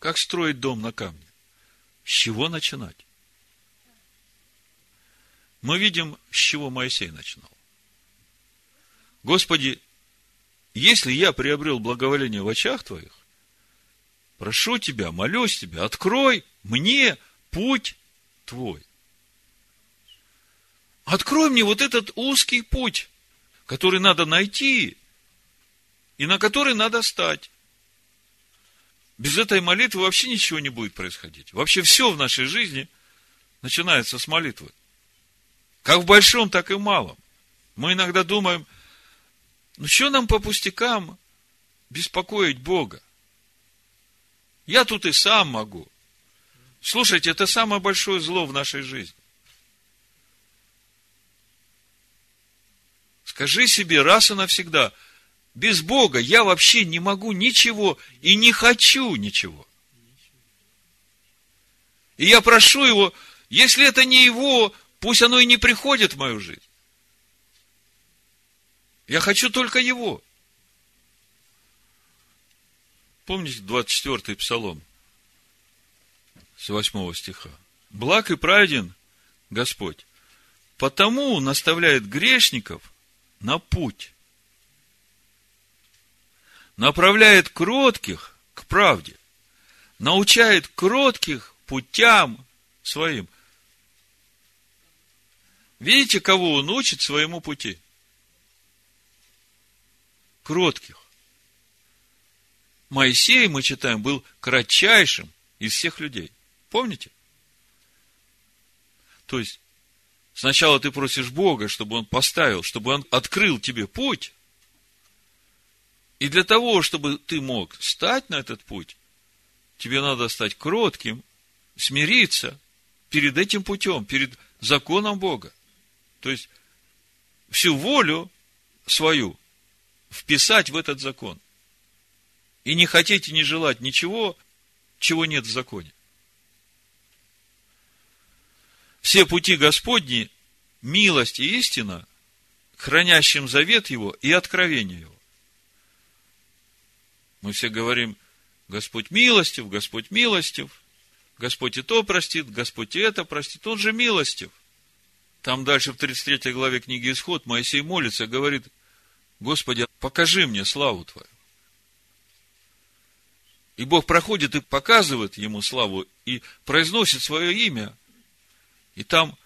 Как строить дом на камне? С чего начинать? Мы видим, с чего Моисей начинал. Господи, если я приобрел благоволение в очах Твоих, прошу Тебя, молюсь Тебя, открой мне путь Твой. Открой мне вот этот узкий путь, который надо найти и на который надо стать. Без этой молитвы вообще ничего не будет происходить. Вообще все в нашей жизни начинается с молитвы. Как в большом, так и в малом. Мы иногда думаем, ну что нам по пустякам беспокоить Бога? Я тут и сам могу. Слушайте, это самое большое зло в нашей жизни. Скажи себе раз и навсегда – без Бога я вообще не могу ничего и не хочу ничего. И я прошу Его, если это не Его, пусть оно и не приходит в мою жизнь. Я хочу только Его. Помните 24-й псалом с 8 стиха? Благ и праведен Господь, потому наставляет грешников на путь направляет кротких к правде, научает кротких путям своим. Видите, кого он учит своему пути? Кротких. Моисей, мы читаем, был кратчайшим из всех людей. Помните? То есть, сначала ты просишь Бога, чтобы Он поставил, чтобы Он открыл тебе путь, и для того, чтобы ты мог стать на этот путь, тебе надо стать кротким, смириться перед этим путем, перед законом Бога. То есть, всю волю свою вписать в этот закон. И не хотеть и не желать ничего, чего нет в законе. Все пути Господни, милость и истина, хранящим завет Его и откровение Его. Мы все говорим, Господь милостив, Господь милостив, Господь и то простит, Господь и это простит. Он же милостив. Там дальше в 33 главе книги Исход Моисей молится, говорит, Господи, покажи мне славу Твою. И Бог проходит и показывает ему славу, и произносит свое имя. И там,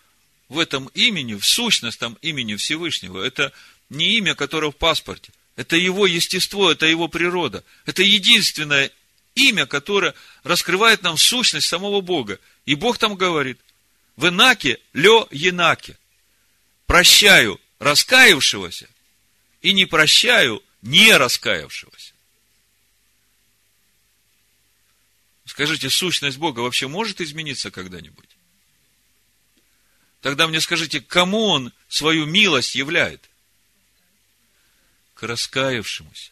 в этом имени, в сущностном имени Всевышнего, это не имя, которое в паспорте – это его естество, это его природа. Это единственное имя, которое раскрывает нам сущность самого Бога. И Бог там говорит, в Инаке, лё Енаке, прощаю раскаявшегося и не прощаю не раскаявшегося. Скажите, сущность Бога вообще может измениться когда-нибудь? Тогда мне скажите, кому Он свою милость являет? Раскаявшемуся.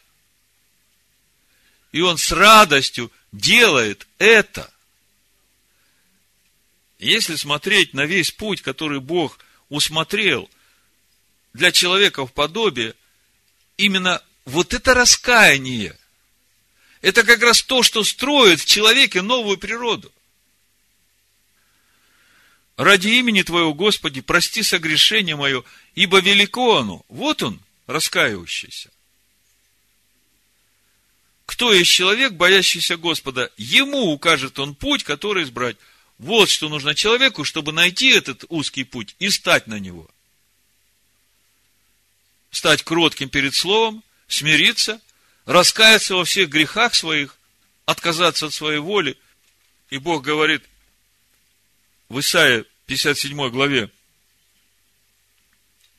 И он с радостью делает это. Если смотреть на весь путь, который Бог усмотрел для человека в подобие, именно вот это раскаяние, это как раз то, что строит в человеке новую природу. Ради имени Твоего, Господи, прости согрешение мое, ибо велико оно. Вот он, раскаивающийся. Кто есть человек, боящийся Господа? Ему укажет он путь, который избрать. Вот что нужно человеку, чтобы найти этот узкий путь и стать на него. Стать кротким перед словом, смириться, раскаяться во всех грехах своих, отказаться от своей воли. И Бог говорит в Исаии 57 главе,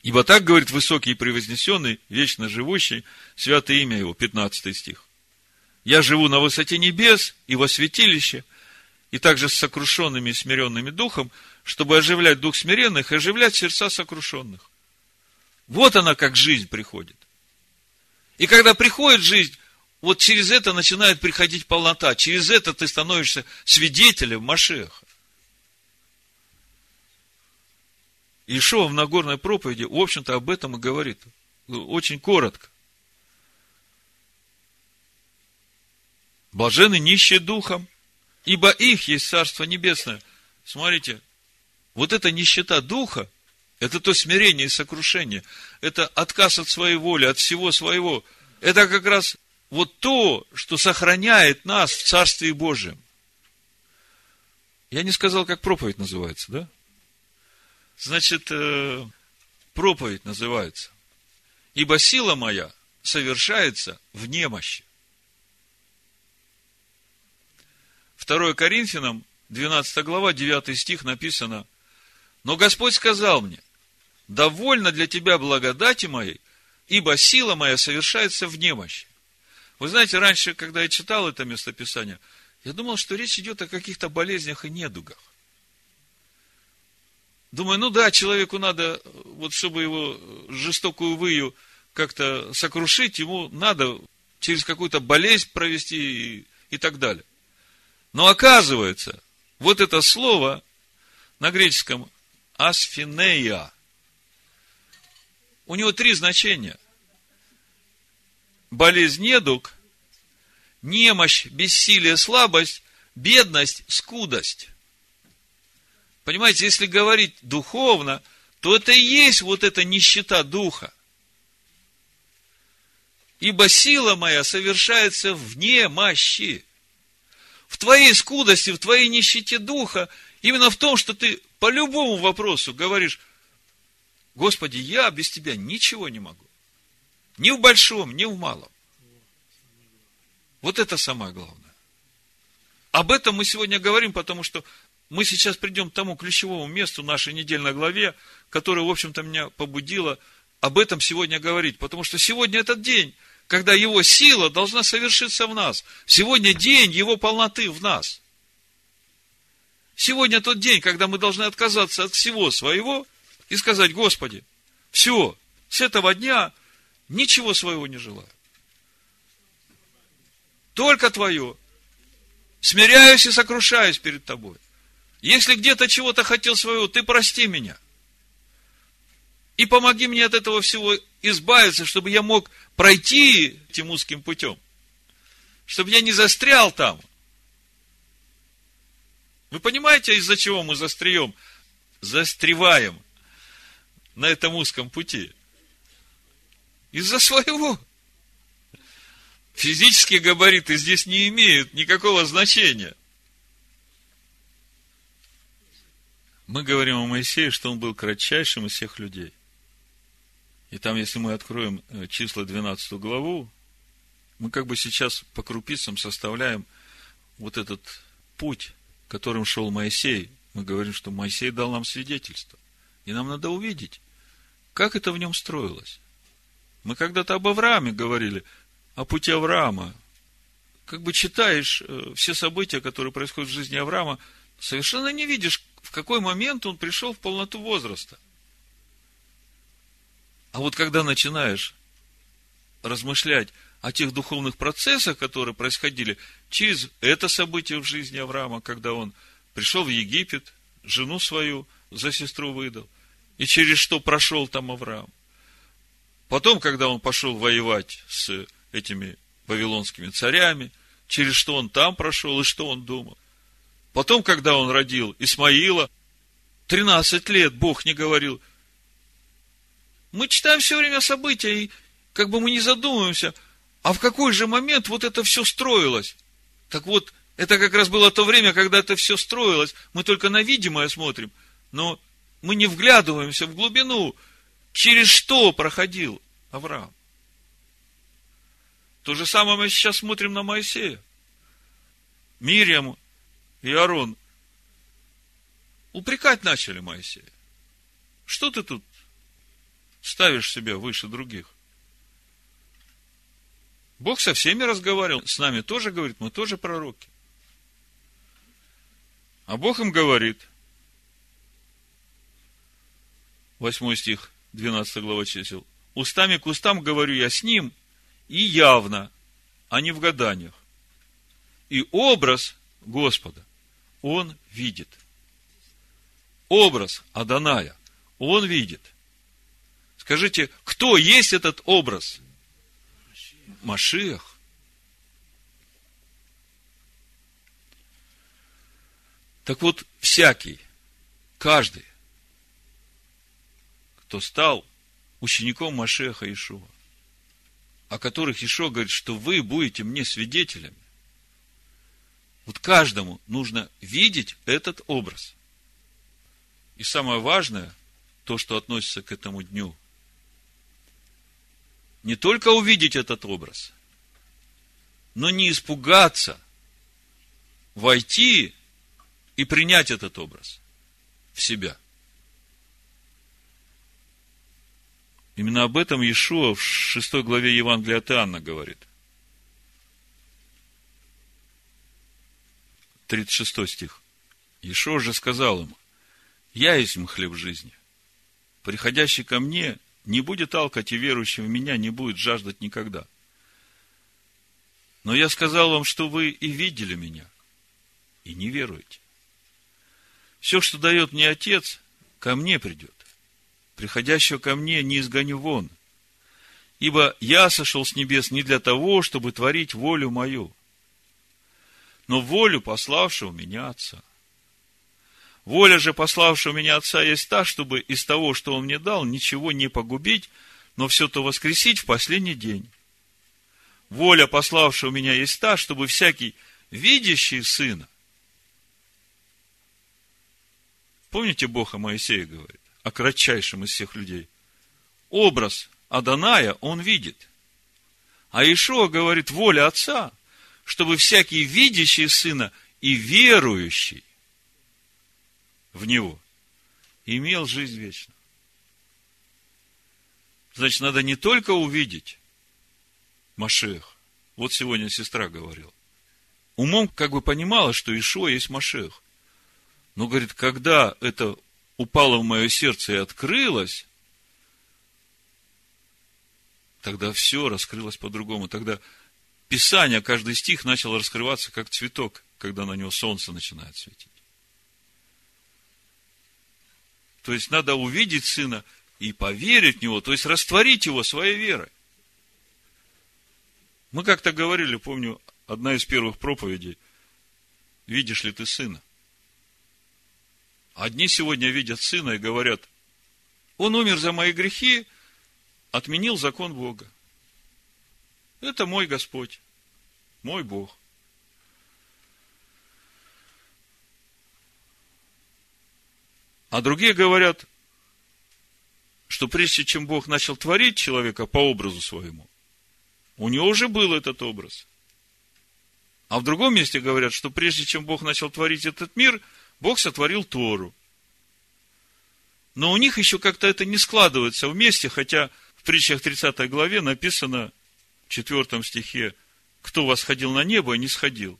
Ибо так говорит высокий и превознесенный, вечно живущий, святое имя его, 15 стих. Я живу на высоте небес и во святилище, и также с сокрушенными и смиренными духом, чтобы оживлять дух смиренных и оживлять сердца сокрушенных. Вот она, как жизнь приходит. И когда приходит жизнь, вот через это начинает приходить полнота. Через это ты становишься свидетелем Машеха. Ишуа в Нагорной проповеди, в общем-то, об этом и говорит. Очень коротко. Блажены нищие духом, ибо их есть Царство Небесное. Смотрите, вот эта нищета духа, это то смирение и сокрушение, это отказ от своей воли, от всего своего. Это как раз вот то, что сохраняет нас в Царстве Божьем. Я не сказал, как проповедь называется, да? Значит, э, проповедь называется. Ибо сила моя совершается в немощи. 2 Коринфянам, 12 глава, 9 стих написано, «Но Господь сказал мне, довольно для тебя благодати моей, ибо сила моя совершается в немощи». Вы знаете, раньше, когда я читал это местописание, я думал, что речь идет о каких-то болезнях и недугах. Думаю, ну да, человеку надо, вот чтобы его жестокую выю как-то сокрушить, ему надо через какую-то болезнь провести и, и так далее. Но оказывается, вот это слово на греческом асфинея, у него три значения. Болезнь, недуг, немощь, бессилие, слабость, бедность, скудость. Понимаете, если говорить духовно, то это и есть вот эта нищета духа. Ибо сила моя совершается вне мощи в твоей скудости, в твоей нищете духа, именно в том, что ты по любому вопросу говоришь, Господи, я без тебя ничего не могу. Ни в большом, ни в малом. Вот это самое главное. Об этом мы сегодня говорим, потому что мы сейчас придем к тому ключевому месту нашей недельной главе, которое, в общем-то, меня побудило об этом сегодня говорить. Потому что сегодня этот день, когда Его сила должна совершиться в нас. Сегодня день Его полноты в нас. Сегодня тот день, когда мы должны отказаться от всего своего и сказать, Господи, все, с этого дня ничего своего не желаю. Только Твое. Смиряюсь и сокрушаюсь перед Тобой. Если где-то чего-то хотел своего, Ты прости меня. И помоги мне от этого всего избавиться, чтобы я мог пройти этим узким путем. Чтобы я не застрял там. Вы понимаете, из-за чего мы застреем? Застреваем на этом узком пути. Из-за своего. Физические габариты здесь не имеют никакого значения. Мы говорим о Моисее, что он был кратчайшим из всех людей – и там, если мы откроем э, числа 12 главу, мы как бы сейчас по крупицам составляем вот этот путь, которым шел Моисей. Мы говорим, что Моисей дал нам свидетельство. И нам надо увидеть, как это в нем строилось. Мы когда-то об Аврааме говорили, о пути Авраама. Как бы читаешь э, все события, которые происходят в жизни Авраама, совершенно не видишь, какой момент он пришел в полноту возраста. А вот когда начинаешь размышлять о тех духовных процессах, которые происходили через это событие в жизни Авраама, когда он пришел в Египет, жену свою за сестру выдал, и через что прошел там Авраам. Потом, когда он пошел воевать с этими вавилонскими царями, через что он там прошел и что он думал. Потом, когда он родил Исмаила, 13 лет Бог не говорил – мы читаем все время события, и как бы мы не задумываемся, а в какой же момент вот это все строилось? Так вот, это как раз было то время, когда это все строилось. Мы только на видимое смотрим, но мы не вглядываемся в глубину, через что проходил Авраам. То же самое мы сейчас смотрим на Моисея. Мирьям и Аарон упрекать начали Моисея. Что ты тут ставишь себя выше других. Бог со всеми разговаривал, с нами тоже говорит, мы тоже пророки. А Бог им говорит, 8 стих, 12 глава чисел, устами к устам говорю я с ним, и явно, а не в гаданиях. И образ Господа он видит. Образ Аданая он видит. Скажите, кто есть этот образ? Машиах. Так вот, всякий, каждый, кто стал учеником Машеха Ишуа, о которых Ишо говорит, что вы будете мне свидетелями, вот каждому нужно видеть этот образ. И самое важное, то, что относится к этому дню, не только увидеть этот образ, но не испугаться, войти и принять этот образ в себя. Именно об этом Иешуа в 6 главе Евангелия от Иоанна говорит. 36 стих. Иешуа же сказал ему, «Я есть хлеб жизни. Приходящий ко мне не будет алкать, и верующий в меня не будет жаждать никогда. Но я сказал вам, что вы и видели меня, и не веруете. Все, что дает мне Отец, ко мне придет. Приходящего ко мне не изгоню вон. Ибо я сошел с небес не для того, чтобы творить волю мою, но волю пославшего меня Отца. Воля же пославшего меня Отца есть та, чтобы из того, что Он мне дал, ничего не погубить, но все то воскресить в последний день. Воля пославшего меня есть та, чтобы всякий, видящий Сына, Помните, Бог о Моисее говорит, о кратчайшем из всех людей. Образ Аданая он видит. А Ишуа говорит, воля Отца, чтобы всякий видящий Сына и верующий в Него имел жизнь вечную. Значит, надо не только увидеть Машех. Вот сегодня сестра говорила. Умом как бы понимала, что Ишуа есть Машех. Но, говорит, когда это упало в мое сердце и открылось, тогда все раскрылось по-другому. Тогда Писание, каждый стих начал раскрываться, как цветок, когда на него солнце начинает светить. То есть надо увидеть Сына и поверить в Него, то есть растворить Его своей верой. Мы как-то говорили, помню, одна из первых проповедей, видишь ли ты Сына? Одни сегодня видят Сына и говорят, Он умер за мои грехи, отменил закон Бога. Это мой Господь, мой Бог. А другие говорят, что прежде чем Бог начал творить человека по образу своему, у него уже был этот образ. А в другом месте говорят, что прежде чем Бог начал творить этот мир, Бог сотворил Тору. Но у них еще как-то это не складывается вместе, хотя в притчах 30 главе написано в 4 стихе, кто восходил на небо и не сходил,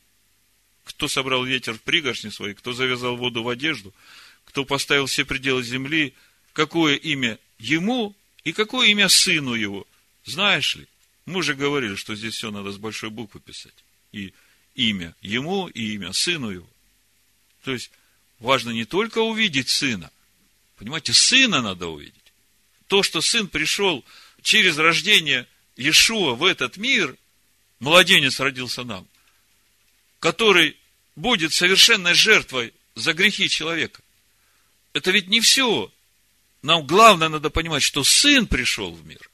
кто собрал ветер в пригоршни свои, кто завязал воду в одежду – кто поставил все пределы земли, какое имя ему и какое имя сыну его. Знаешь ли, мы же говорили, что здесь все надо с большой буквы писать. И имя ему, и имя сыну его. То есть, важно не только увидеть сына. Понимаете, сына надо увидеть. То, что сын пришел через рождение Иешуа в этот мир, младенец родился нам, который будет совершенной жертвой за грехи человека это ведь не все. Нам главное надо понимать, что Сын пришел в мир.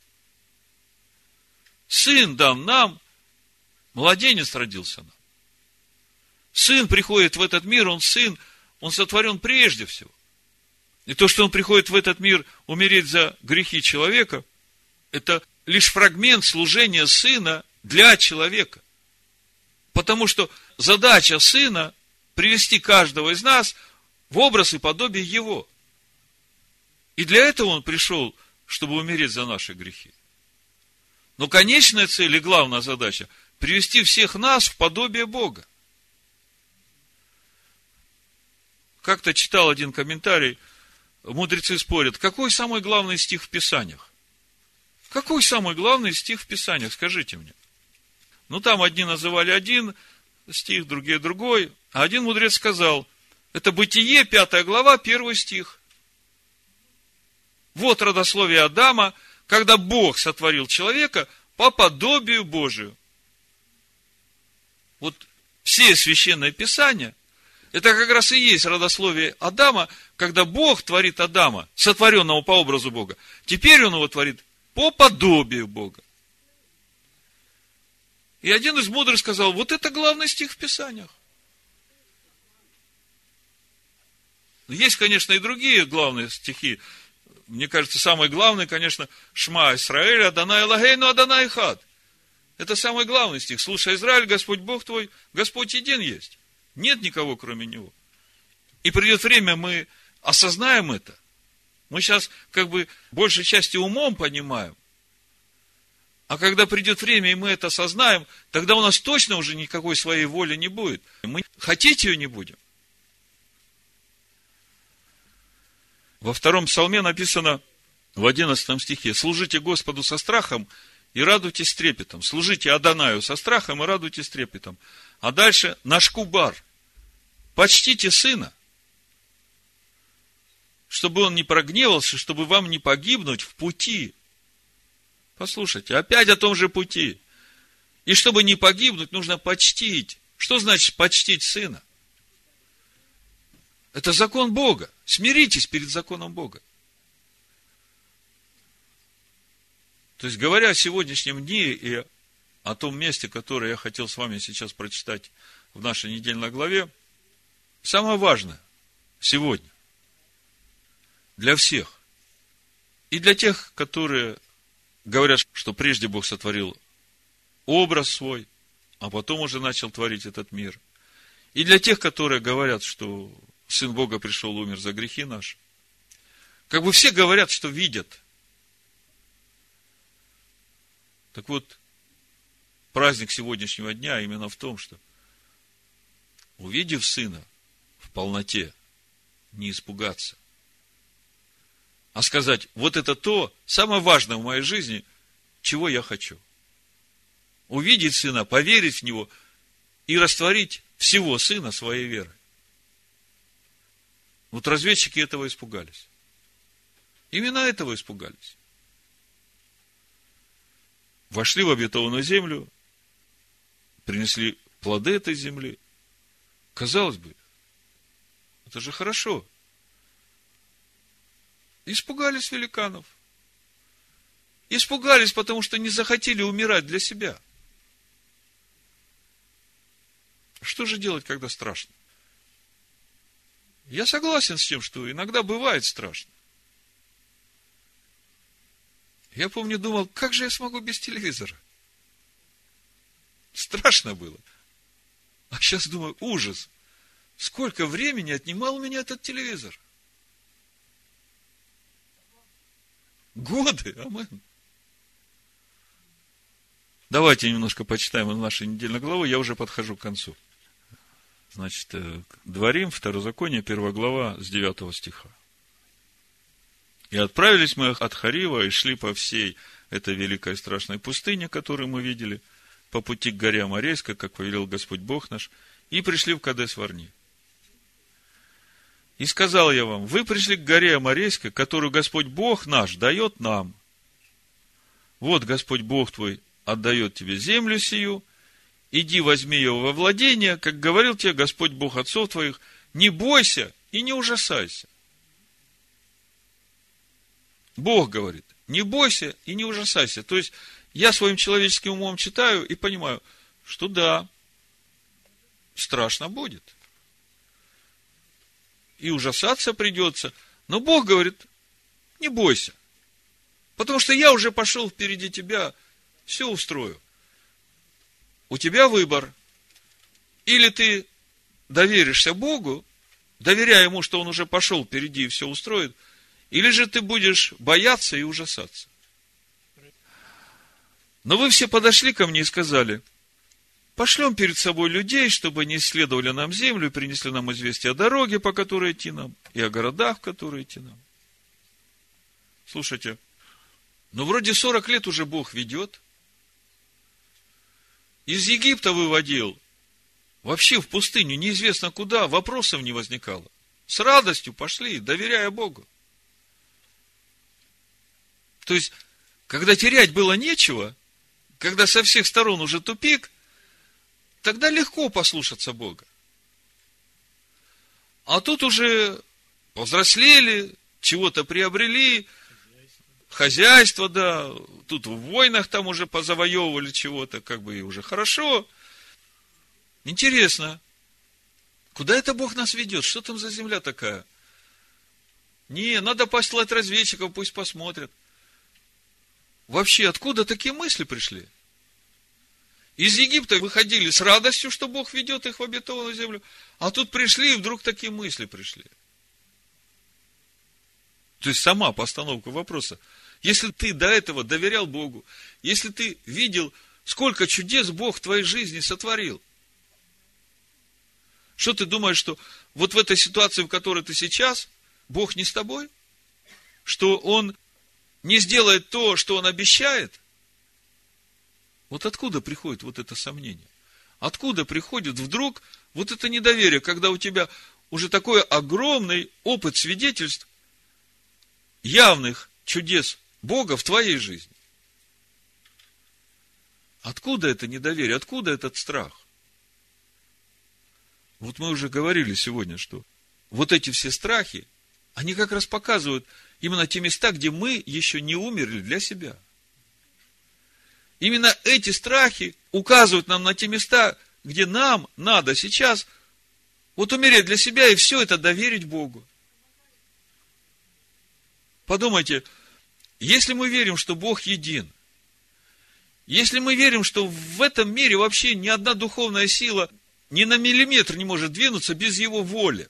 Сын дал нам, младенец родился нам. Сын приходит в этот мир, он сын, он сотворен прежде всего. И то, что он приходит в этот мир умереть за грехи человека, это лишь фрагмент служения сына для человека. Потому что задача сына привести каждого из нас – в образ и подобие Его. И для этого Он пришел, чтобы умереть за наши грехи. Но конечная цель и главная задача – привести всех нас в подобие Бога. Как-то читал один комментарий, мудрецы спорят, какой самый главный стих в Писаниях? Какой самый главный стих в Писаниях, скажите мне? Ну, там одни называли один стих, другие другой, а один мудрец сказал, это Бытие, пятая глава, первый стих. Вот родословие Адама, когда Бог сотворил человека по подобию Божию. Вот все священное писание Это как раз и есть родословие Адама, когда Бог творит Адама, сотворенного по образу Бога. Теперь он его творит по подобию Бога. И один из мудрых сказал, вот это главный стих в Писаниях. Есть, конечно, и другие главные стихи. Мне кажется, самый главный, конечно, Шма Исраэль, Адонай Лагейну, Адонай Хад. Это самый главный стих. Слушай, Израиль, Господь Бог твой, Господь един есть. Нет никого, кроме Него. И придет время, мы осознаем это. Мы сейчас как бы большей части умом понимаем. А когда придет время, и мы это осознаем, тогда у нас точно уже никакой своей воли не будет. Мы хотеть ее не будем. Во втором псалме написано в одиннадцатом стихе, служите Господу со страхом и радуйтесь трепетом. Служите Адонаю со страхом и радуйтесь трепетом. А дальше наш кубар. Почтите сына, чтобы он не прогневался, чтобы вам не погибнуть в пути. Послушайте, опять о том же пути. И чтобы не погибнуть, нужно почтить. Что значит почтить сына? Это закон Бога. Смиритесь перед законом Бога. То есть, говоря о сегодняшнем дне и о том месте, которое я хотел с вами сейчас прочитать в нашей недельной главе, самое важное сегодня для всех и для тех, которые говорят, что прежде Бог сотворил образ свой, а потом уже начал творить этот мир. И для тех, которые говорят, что Сын Бога пришел, умер за грехи наши. Как бы все говорят, что видят Так вот, праздник сегодняшнего дня именно в том, что увидев сына в полноте, не испугаться, а сказать, вот это то, самое важное в моей жизни, чего я хочу. Увидеть сына, поверить в него и растворить всего сына своей верой. Вот разведчики этого испугались. Именно этого испугались вошли в обетованную землю, принесли плоды этой земли. Казалось бы, это же хорошо. Испугались великанов. Испугались, потому что не захотели умирать для себя. Что же делать, когда страшно? Я согласен с тем, что иногда бывает страшно. Я помню, думал, как же я смогу без телевизора? Страшно было. А сейчас думаю, ужас. Сколько времени отнимал у меня этот телевизор? Годы, амен. Давайте немножко почитаем нашей недельной главы, я уже подхожу к концу. Значит, э, Дворим, Второзаконие, первая глава, с 9 стиха. И отправились мы от Харива и шли по всей этой великой и страшной пустыне, которую мы видели, по пути к горе Амарейской, как повелел Господь Бог наш, и пришли в Кадес Варни. И сказал я вам, вы пришли к горе Амарейской, которую Господь Бог наш дает нам. Вот Господь Бог твой отдает тебе землю сию, иди возьми ее во владение, как говорил тебе Господь Бог отцов твоих, не бойся и не ужасайся. Бог говорит, не бойся и не ужасайся. То есть, я своим человеческим умом читаю и понимаю, что да, страшно будет. И ужасаться придется. Но Бог говорит, не бойся. Потому что я уже пошел впереди тебя, все устрою. У тебя выбор. Или ты доверишься Богу, доверяя Ему, что Он уже пошел впереди и все устроит – или же ты будешь бояться и ужасаться? Но вы все подошли ко мне и сказали, пошлем перед собой людей, чтобы они исследовали нам землю и принесли нам известие о дороге, по которой идти нам, и о городах, в которые идти нам. Слушайте, ну вроде 40 лет уже Бог ведет. Из Египта выводил. Вообще в пустыню, неизвестно куда, вопросов не возникало. С радостью пошли, доверяя Богу. То есть, когда терять было нечего, когда со всех сторон уже тупик, тогда легко послушаться Бога. А тут уже повзрослели, чего-то приобрели, хозяйство, да, тут в войнах там уже позавоевывали чего-то, как бы и уже хорошо. Интересно, куда это Бог нас ведет? Что там за земля такая? Не, надо послать разведчиков, пусть посмотрят. Вообще, откуда такие мысли пришли? Из Египта выходили с радостью, что Бог ведет их в обетованную землю, а тут пришли, и вдруг такие мысли пришли. То есть сама постановка вопроса. Если ты до этого доверял Богу, если ты видел, сколько чудес Бог в твоей жизни сотворил, что ты думаешь, что вот в этой ситуации, в которой ты сейчас, Бог не с тобой? Что Он не сделает то, что Он обещает? Вот откуда приходит вот это сомнение? Откуда приходит вдруг вот это недоверие, когда у тебя уже такой огромный опыт свидетельств явных чудес Бога в твоей жизни? Откуда это недоверие? Откуда этот страх? Вот мы уже говорили сегодня, что вот эти все страхи, они как раз показывают именно те места, где мы еще не умерли для себя – Именно эти страхи указывают нам на те места, где нам надо сейчас вот умереть для себя и все это доверить Богу. Подумайте, если мы верим, что Бог един, если мы верим, что в этом мире вообще ни одна духовная сила ни на миллиметр не может двинуться без Его воли,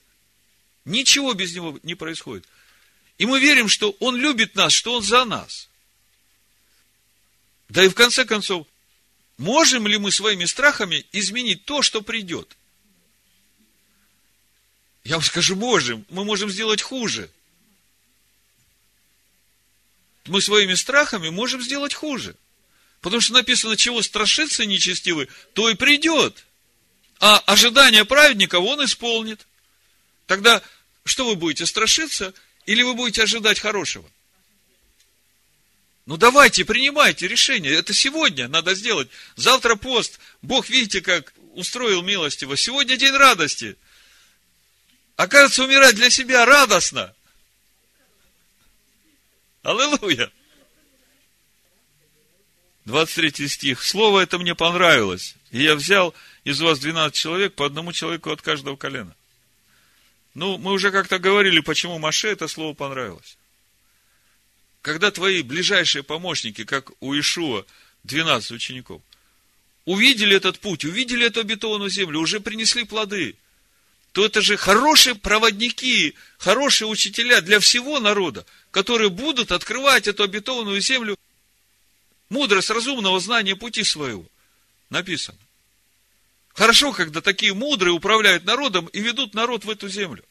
ничего без Него не происходит, и мы верим, что Он любит нас, что Он за нас – да и в конце концов, можем ли мы своими страхами изменить то, что придет? Я вам скажу, можем. Мы можем сделать хуже. Мы своими страхами можем сделать хуже. Потому что написано, чего страшится нечестивый, то и придет. А ожидание праведника он исполнит. Тогда что вы будете, страшиться или вы будете ожидать хорошего? Ну давайте, принимайте решение. Это сегодня надо сделать. Завтра пост. Бог, видите, как устроил милостиво. Сегодня день радости. Окажется, умирать для себя радостно. Аллилуйя. 23 стих. Слово это мне понравилось. И я взял из вас 12 человек, по одному человеку от каждого колена. Ну, мы уже как-то говорили, почему Маше это слово понравилось когда твои ближайшие помощники, как у Ишуа, 12 учеников, увидели этот путь, увидели эту обетованную землю, уже принесли плоды, то это же хорошие проводники, хорошие учителя для всего народа, которые будут открывать эту обетованную землю. Мудрость разумного знания пути своего. Написано. Хорошо, когда такие мудрые управляют народом и ведут народ в эту землю.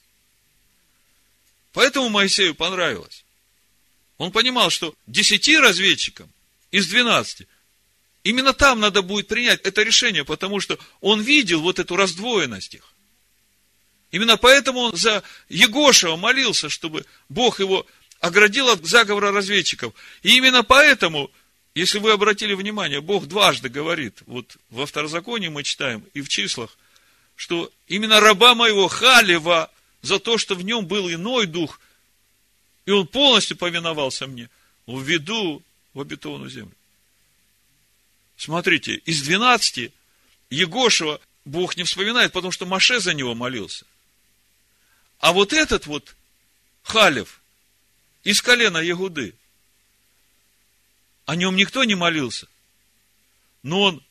Поэтому Моисею понравилось. Он понимал, что десяти разведчикам из двенадцати, именно там надо будет принять это решение, потому что он видел вот эту раздвоенность их. Именно поэтому он за Егошева молился, чтобы Бог его оградил от заговора разведчиков. И именно поэтому, если вы обратили внимание, Бог дважды говорит, вот во второзаконии мы читаем и в числах, что именно раба моего Халева за то, что в нем был иной дух – и он полностью повиновался мне, введу в обетованную землю. Смотрите, из двенадцати Егошева Бог не вспоминает, потому что Маше за него молился. А вот этот вот Халев из колена Ягуды, о нем никто не молился. Но он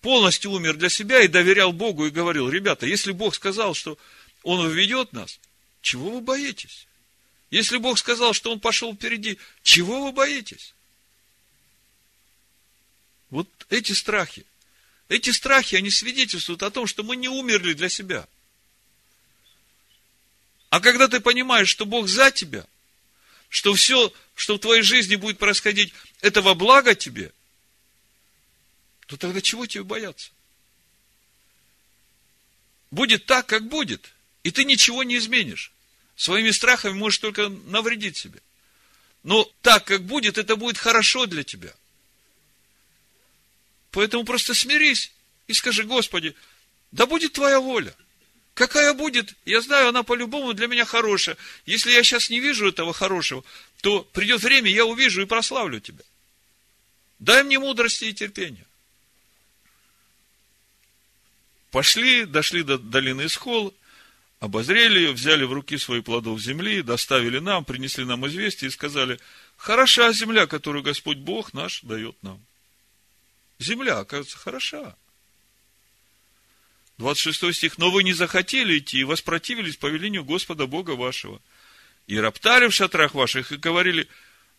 полностью умер для себя и доверял Богу и говорил, ребята, если Бог сказал, что Он введет нас, чего вы боитесь? Если Бог сказал, что Он пошел впереди, чего вы боитесь? Вот эти страхи. Эти страхи, они свидетельствуют о том, что мы не умерли для себя. А когда ты понимаешь, что Бог за тебя, что все, что в твоей жизни будет происходить, это во благо тебе, то тогда чего тебе бояться? Будет так, как будет, и ты ничего не изменишь. Своими страхами можешь только навредить себе. Но так, как будет, это будет хорошо для тебя. Поэтому просто смирись и скажи, Господи, да будет Твоя воля. Какая будет, я знаю, она по-любому для меня хорошая. Если я сейчас не вижу этого хорошего, то придет время, я увижу и прославлю тебя. Дай мне мудрости и терпения. Пошли, дошли до долины Исхол, обозрели ее, взяли в руки свои плодов земли, доставили нам, принесли нам известие и сказали, хороша земля, которую Господь Бог наш дает нам. Земля, оказывается, хороша. 26 стих. Но вы не захотели идти и воспротивились повелению Господа Бога вашего. И роптали в шатрах ваших и говорили,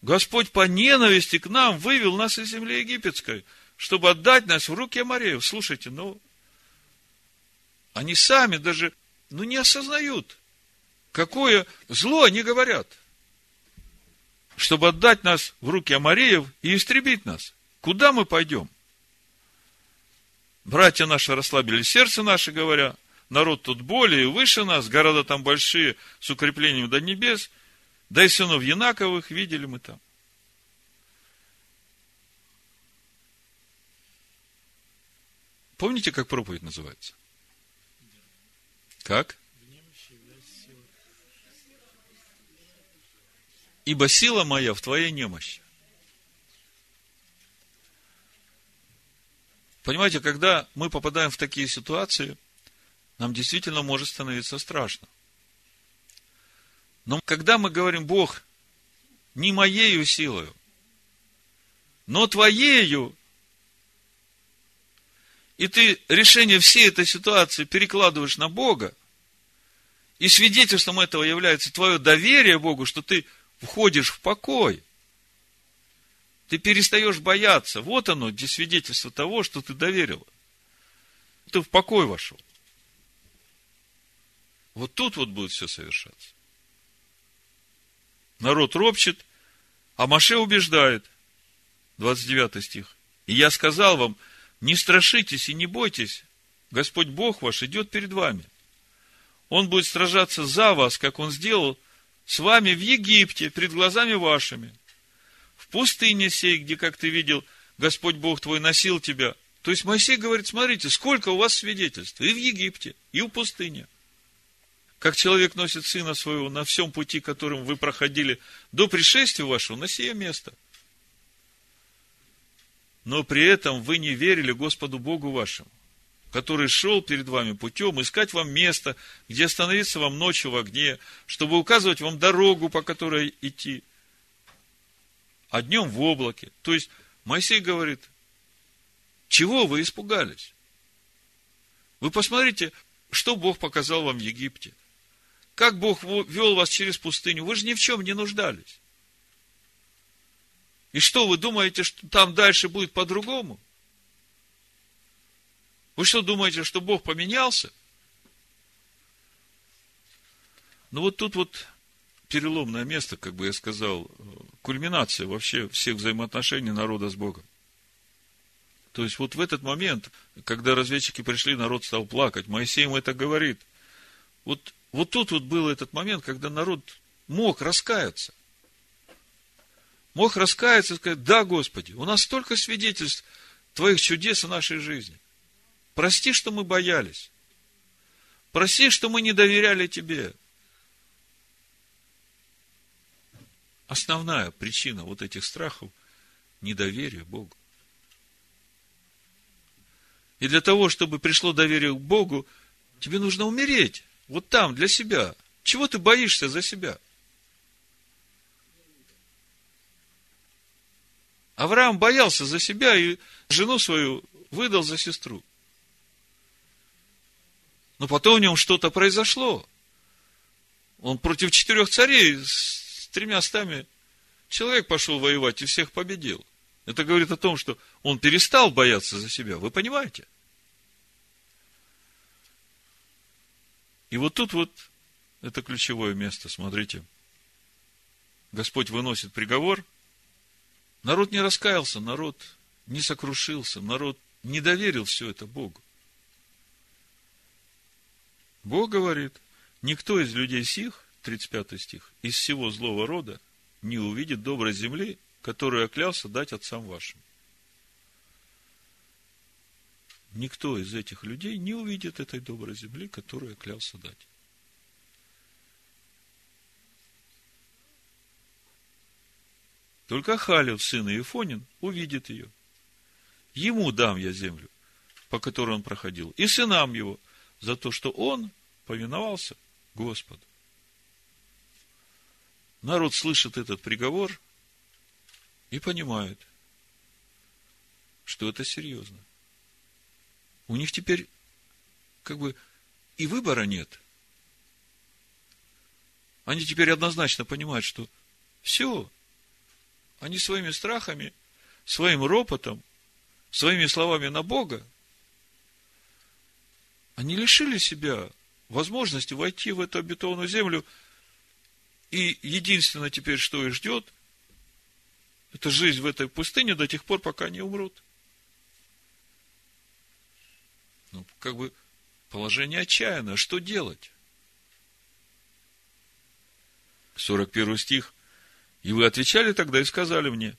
Господь по ненависти к нам вывел нас из земли египетской, чтобы отдать нас в руки Амареев. Слушайте, ну, они сами даже, ну, не осознают, какое зло они говорят, чтобы отдать нас в руки Амареев и истребить нас. Куда мы пойдем? Братья наши расслабили сердце наше, говоря, народ тут более выше нас, города там большие, с укреплением до небес, да и сынов Янаковых видели мы там. Помните, как проповедь называется? Как? Ибо сила моя в твоей немощи. Понимаете, когда мы попадаем в такие ситуации, нам действительно может становиться страшно. Но когда мы говорим, Бог, не моею силою, но твоею, и ты решение всей этой ситуации перекладываешь на Бога, и свидетельством этого является твое доверие Богу, что ты входишь в покой – ты перестаешь бояться. Вот оно, где свидетельство того, что ты доверил. Ты в покой вошел. Вот тут вот будет все совершаться. Народ ропчет, а Маше убеждает. 29 стих. И я сказал вам, не страшитесь и не бойтесь, Господь Бог ваш идет перед вами. Он будет сражаться за вас, как Он сделал с вами в Египте, перед глазами вашими пустыне сей, где, как ты видел, Господь Бог твой носил тебя. То есть Моисей говорит, смотрите, сколько у вас свидетельств. И в Египте, и в пустыне. Как человек носит сына своего на всем пути, которым вы проходили до пришествия вашего, на сие место. Но при этом вы не верили Господу Богу вашему, который шел перед вами путем искать вам место, где остановиться вам ночью в огне, чтобы указывать вам дорогу, по которой идти а днем в облаке. То есть, Моисей говорит, чего вы испугались? Вы посмотрите, что Бог показал вам в Египте. Как Бог вел вас через пустыню. Вы же ни в чем не нуждались. И что, вы думаете, что там дальше будет по-другому? Вы что думаете, что Бог поменялся? Ну вот тут вот переломное место, как бы я сказал, кульминация вообще всех взаимоотношений народа с Богом. То есть вот в этот момент, когда разведчики пришли, народ стал плакать. Моисей ему это говорит. Вот, вот тут вот был этот момент, когда народ мог раскаяться. Мог раскаяться и сказать, да, Господи, у нас столько свидетельств Твоих чудес в нашей жизни. Прости, что мы боялись. Прости, что мы не доверяли Тебе. Основная причина вот этих страхов – недоверие Богу. И для того, чтобы пришло доверие к Богу, тебе нужно умереть. Вот там, для себя. Чего ты боишься за себя? Авраам боялся за себя и жену свою выдал за сестру. Но потом в нем что-то произошло. Он против четырех царей тремя стами человек пошел воевать и всех победил. Это говорит о том, что он перестал бояться за себя. Вы понимаете? И вот тут вот это ключевое место, смотрите. Господь выносит приговор. Народ не раскаялся, народ не сокрушился, народ не доверил все это Богу. Бог говорит, никто из людей сих 35 стих, из всего злого рода не увидит доброй земли, которую я клялся дать отцам вашим. никто из этих людей не увидит этой доброй земли, которую я клялся дать. Только Халев, сын Иефонин, увидит ее. Ему дам я землю, по которой он проходил, и сынам его, за то, что он повиновался Господу. Народ слышит этот приговор и понимает, что это серьезно. У них теперь как бы и выбора нет. Они теперь однозначно понимают, что все, они своими страхами, своим ропотом, своими словами на Бога, они лишили себя возможности войти в эту обетованную землю. И единственное теперь, что их ждет, это жизнь в этой пустыне до тех пор, пока не умрут. Ну, как бы положение отчаянное. Что делать? 41 стих. И вы отвечали тогда и сказали мне,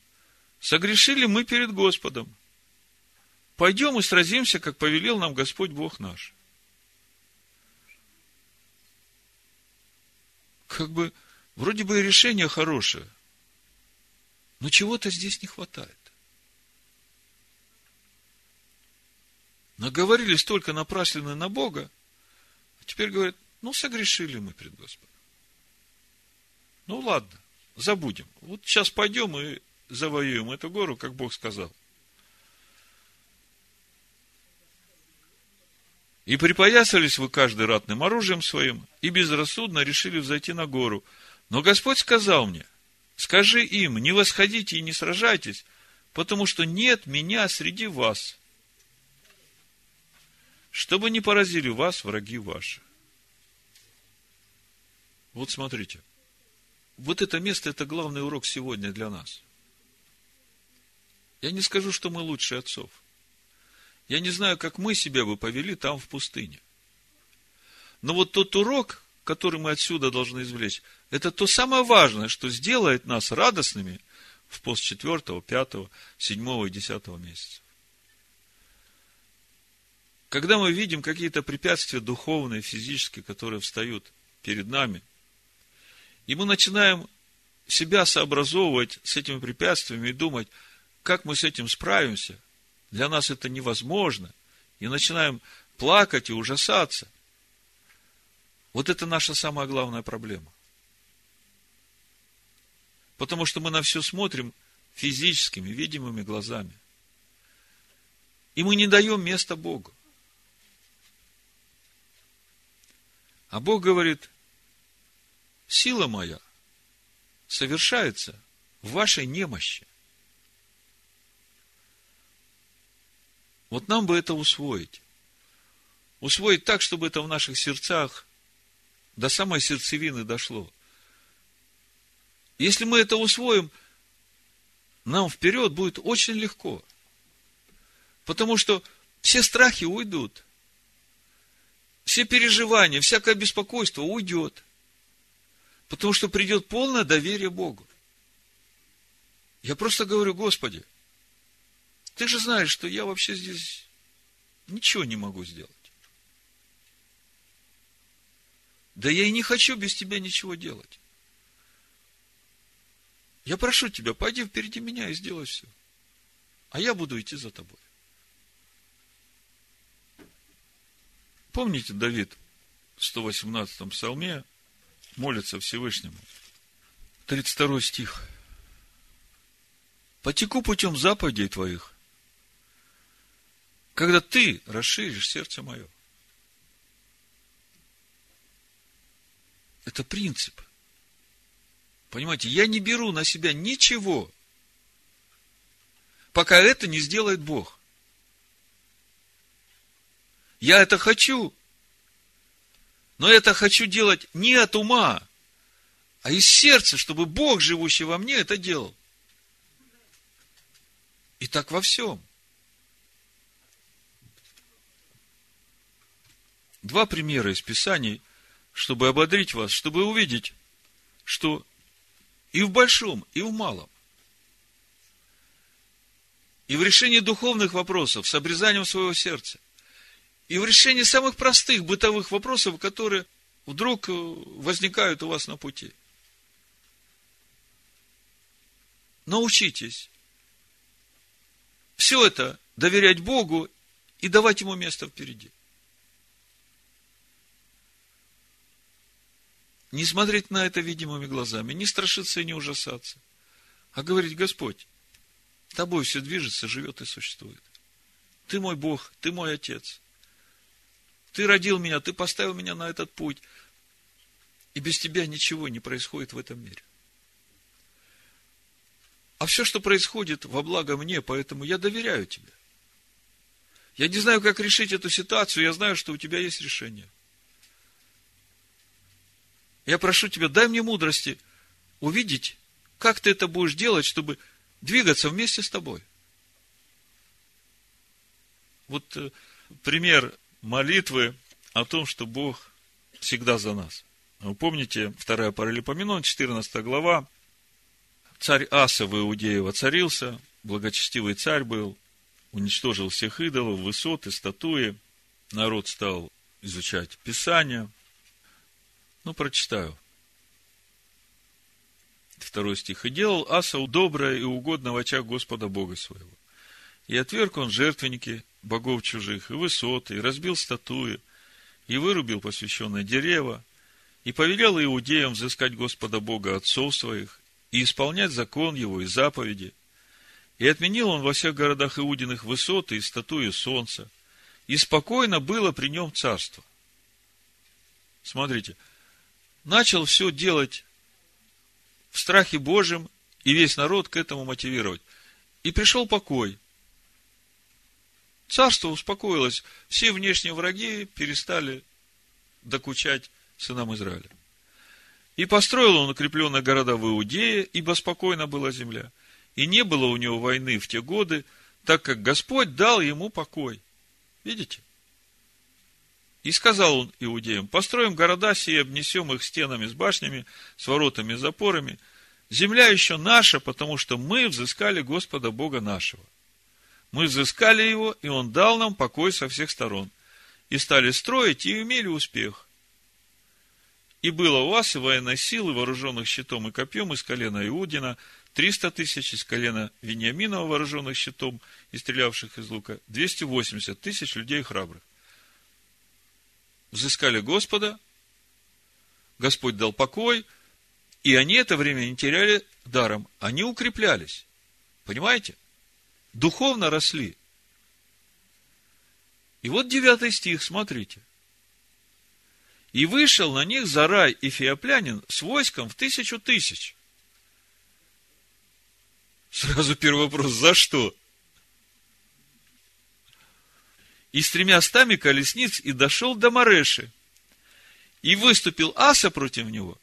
согрешили мы перед Господом. Пойдем и сразимся, как повелел нам Господь Бог наш. Как бы, вроде бы и решение хорошее, но чего-то здесь не хватает. Наговорились только напраслены на Бога, а теперь говорят, ну, согрешили мы пред Господом. Ну, ладно забудем. Вот сейчас пойдем и завоюем эту гору, как Бог сказал. И припоясались вы каждый ратным оружием своим, и безрассудно решили взойти на гору. Но Господь сказал мне, скажи им, не восходите и не сражайтесь, потому что нет меня среди вас, чтобы не поразили вас враги ваши. Вот смотрите вот это место, это главный урок сегодня для нас. Я не скажу, что мы лучше отцов. Я не знаю, как мы себя бы повели там в пустыне. Но вот тот урок, который мы отсюда должны извлечь, это то самое важное, что сделает нас радостными в пост 4, 5, 7 и 10 месяца. Когда мы видим какие-то препятствия духовные, физические, которые встают перед нами, и мы начинаем себя сообразовывать с этими препятствиями и думать, как мы с этим справимся. Для нас это невозможно. И начинаем плакать и ужасаться. Вот это наша самая главная проблема. Потому что мы на все смотрим физическими, видимыми глазами. И мы не даем места Богу. А Бог говорит, сила моя совершается в вашей немощи. Вот нам бы это усвоить. Усвоить так, чтобы это в наших сердцах до самой сердцевины дошло. Если мы это усвоим, нам вперед будет очень легко. Потому что все страхи уйдут. Все переживания, всякое беспокойство уйдет. Потому что придет полное доверие Богу. Я просто говорю, Господи, ты же знаешь, что я вообще здесь ничего не могу сделать. Да я и не хочу без тебя ничего делать. Я прошу тебя, пойди впереди меня и сделай все. А я буду идти за тобой. Помните, Давид в 118-м псалме молится Всевышнему. 32 стих. Потеку путем заповедей твоих, когда ты расширишь сердце мое. Это принцип. Понимаете, я не беру на себя ничего, пока это не сделает Бог. Я это хочу, но это хочу делать не от ума, а из сердца, чтобы Бог, живущий во мне, это делал. И так во всем. Два примера из Писаний, чтобы ободрить вас, чтобы увидеть, что и в большом, и в малом, и в решении духовных вопросов, с обрезанием своего сердца, и в решении самых простых бытовых вопросов, которые вдруг э, возникают у вас на пути. Научитесь все это доверять Богу и давать Ему место впереди. Не смотреть на это видимыми глазами, не страшиться и не ужасаться, а говорить, Господь, тобой все движется, живет и существует. Ты мой Бог, ты мой Отец. Ты родил меня, ты поставил меня на этот путь. И без тебя ничего не происходит в этом мире. А все, что происходит, во благо мне, поэтому я доверяю тебе. Я не знаю, как решить эту ситуацию, я знаю, что у тебя есть решение. Я прошу тебя, дай мне мудрости увидеть, как ты это будешь делать, чтобы двигаться вместе с тобой. Вот э, пример молитвы о том, что Бог всегда за нас. Вы помните, вторая Паралипоменон, 14 глава, Царь Аса в Иудее воцарился, благочестивый царь был, уничтожил всех идолов, высоты, статуи. Народ стал изучать Писание. Ну, прочитаю. Второй стих. «И делал Аса доброе и угодно в очах Господа Бога своего. И отверг он жертвенники богов чужих, и высоты, и разбил статуи, и вырубил посвященное дерево, и повелел иудеям взыскать Господа Бога отцов своих, и исполнять закон его и заповеди. И отменил он во всех городах Иудиных высоты и статуи солнца. И спокойно было при нем царство. Смотрите, начал все делать в страхе Божьем, и весь народ к этому мотивировать. И пришел покой. Царство успокоилось, все внешние враги перестали докучать сынам Израиля. И построил он укрепленные города в Иудее, ибо спокойно была земля. И не было у него войны в те годы, так как Господь дал ему покой. Видите? И сказал он иудеям, построим города сие, обнесем их стенами с башнями, с воротами и запорами. Земля еще наша, потому что мы взыскали Господа Бога нашего. Мы взыскали его, и он дал нам покой со всех сторон. И стали строить, и имели успех. И было у вас и военной силы, вооруженных щитом и копьем из колена Иудина, 300 тысяч из колена Вениаминова, вооруженных щитом и стрелявших из лука, 280 тысяч людей храбрых. Взыскали Господа, Господь дал покой, и они это время не теряли даром, они укреплялись. Понимаете? Духовно росли. И вот девятый стих, смотрите. И вышел на них Зарай Эфиоплянин с войском в тысячу тысяч. Сразу первый вопрос, за что? И с тремя стами колесниц и дошел до Мареши. И выступил Аса против него,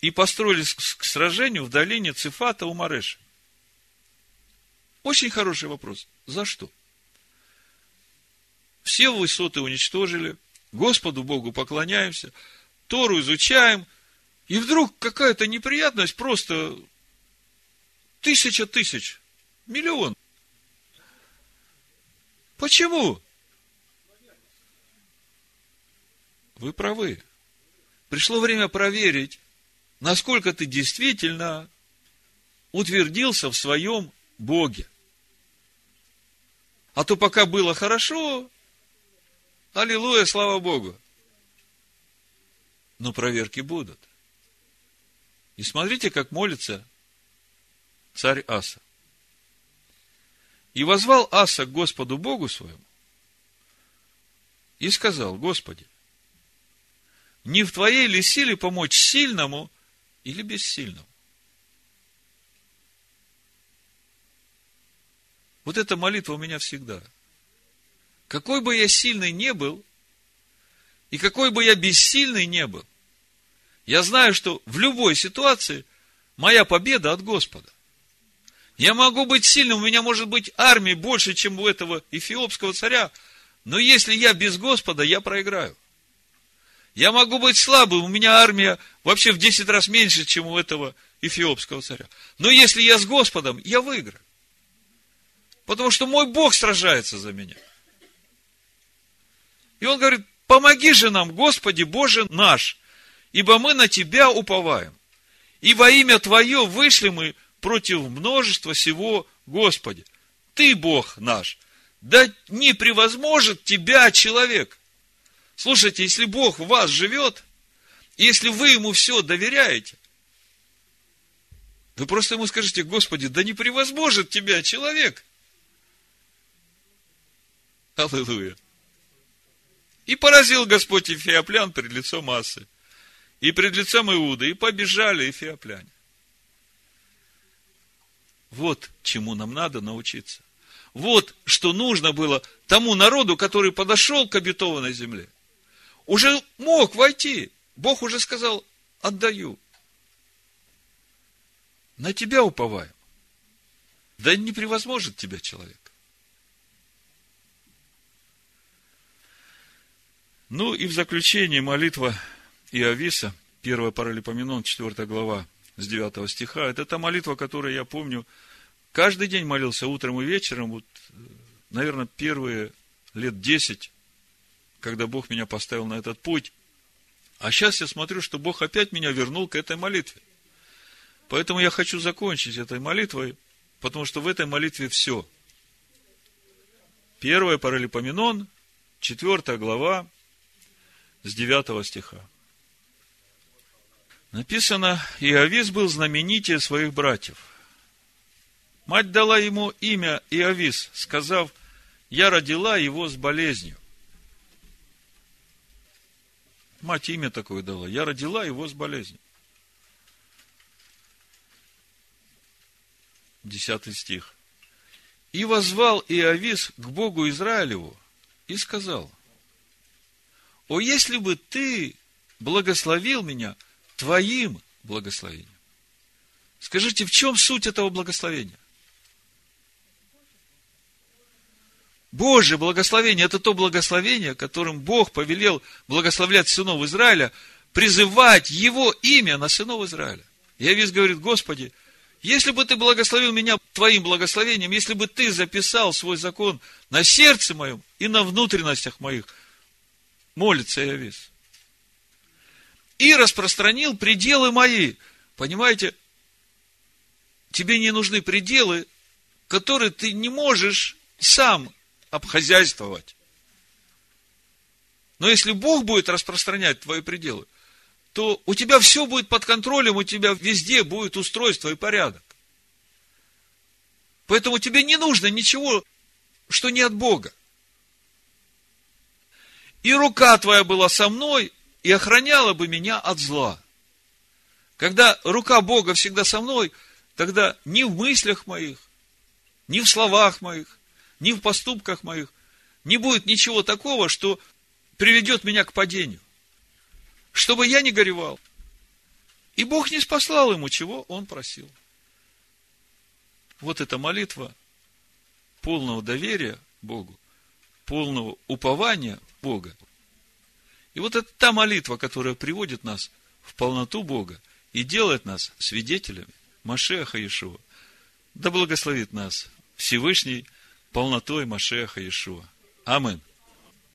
и построились к сражению в долине Цифата у Мареши. Очень хороший вопрос. За что? Все высоты уничтожили, Господу Богу поклоняемся, Тору изучаем, и вдруг какая-то неприятность, просто тысяча тысяч, миллион. Почему? Вы правы. Пришло время проверить, насколько ты действительно утвердился в своем Боге. А то пока было хорошо, Аллилуйя, слава Богу. Но проверки будут. И смотрите, как молится царь Аса. И возвал Аса к Господу Богу своему и сказал, Господи, не в Твоей ли силе помочь сильному или бессильному? Вот эта молитва у меня всегда – какой бы я сильный не был, и какой бы я бессильный не был, я знаю, что в любой ситуации моя победа от Господа. Я могу быть сильным, у меня может быть армии больше, чем у этого эфиопского царя, но если я без Господа, я проиграю. Я могу быть слабым, у меня армия вообще в 10 раз меньше, чем у этого эфиопского царя. Но если я с Господом, я выиграю. Потому что мой Бог сражается за меня. И он говорит, помоги же нам, Господи Боже наш, ибо мы на Тебя уповаем. И во имя Твое вышли мы против множества всего, Господи. Ты Бог наш. Да не превозможет Тебя человек. Слушайте, если Бог в вас живет, если вы Ему все доверяете, вы просто Ему скажете, Господи, да не превозможет Тебя человек. Аллилуйя. И поразил Господь Эфиоплян пред лицом массы и пред лицом Иуда, и побежали эфиопляне. Вот чему нам надо научиться. Вот что нужно было тому народу, который подошел к обетованной земле. Уже мог войти. Бог уже сказал, отдаю. На тебя уповаем. Да не превозможет тебя человек. Ну и в заключение молитва Иовиса, 1 Паралипоменон, 4 глава, с 9 стиха. Это та молитва, которую я помню, каждый день молился утром и вечером, вот, наверное, первые лет 10, когда Бог меня поставил на этот путь. А сейчас я смотрю, что Бог опять меня вернул к этой молитве. Поэтому я хочу закончить этой молитвой, потому что в этой молитве все. Первое Паралипоменон, 4 глава, с 9 стиха. Написано, Иовис был знаменитее своих братьев. Мать дала ему имя Иовис, сказав, я родила его с болезнью. Мать имя такое дала. Я родила его с болезнью. Десятый стих. И возвал Иовис к Богу Израилеву и сказал, О, если бы ты благословил меня – твоим благословением. Скажите, в чем суть этого благословения? Божье благословение – это то благословение, которым Бог повелел благословлять сынов Израиля, призывать Его имя на сынов Израиля. Я весь говорит, Господи, если бы Ты благословил меня Твоим благословением, если бы Ты записал свой закон на сердце моем и на внутренностях моих, молится весь и распространил пределы мои. Понимаете, тебе не нужны пределы, которые ты не можешь сам обхозяйствовать. Но если Бог будет распространять твои пределы, то у тебя все будет под контролем, у тебя везде будет устройство и порядок. Поэтому тебе не нужно ничего, что не от Бога. И рука твоя была со мной, и охраняла бы меня от зла. Когда рука Бога всегда со мной, тогда ни в мыслях моих, ни в словах моих, ни в поступках моих не будет ничего такого, что приведет меня к падению. Чтобы я не горевал. И Бог не спаслал ему, чего он просил. Вот эта молитва полного доверия Богу, полного упования Бога, и вот это та молитва, которая приводит нас в полноту Бога и делает нас свидетелями Машеха Иешуа. Да благословит нас Всевышний полнотой Машеха Иешуа. Амин.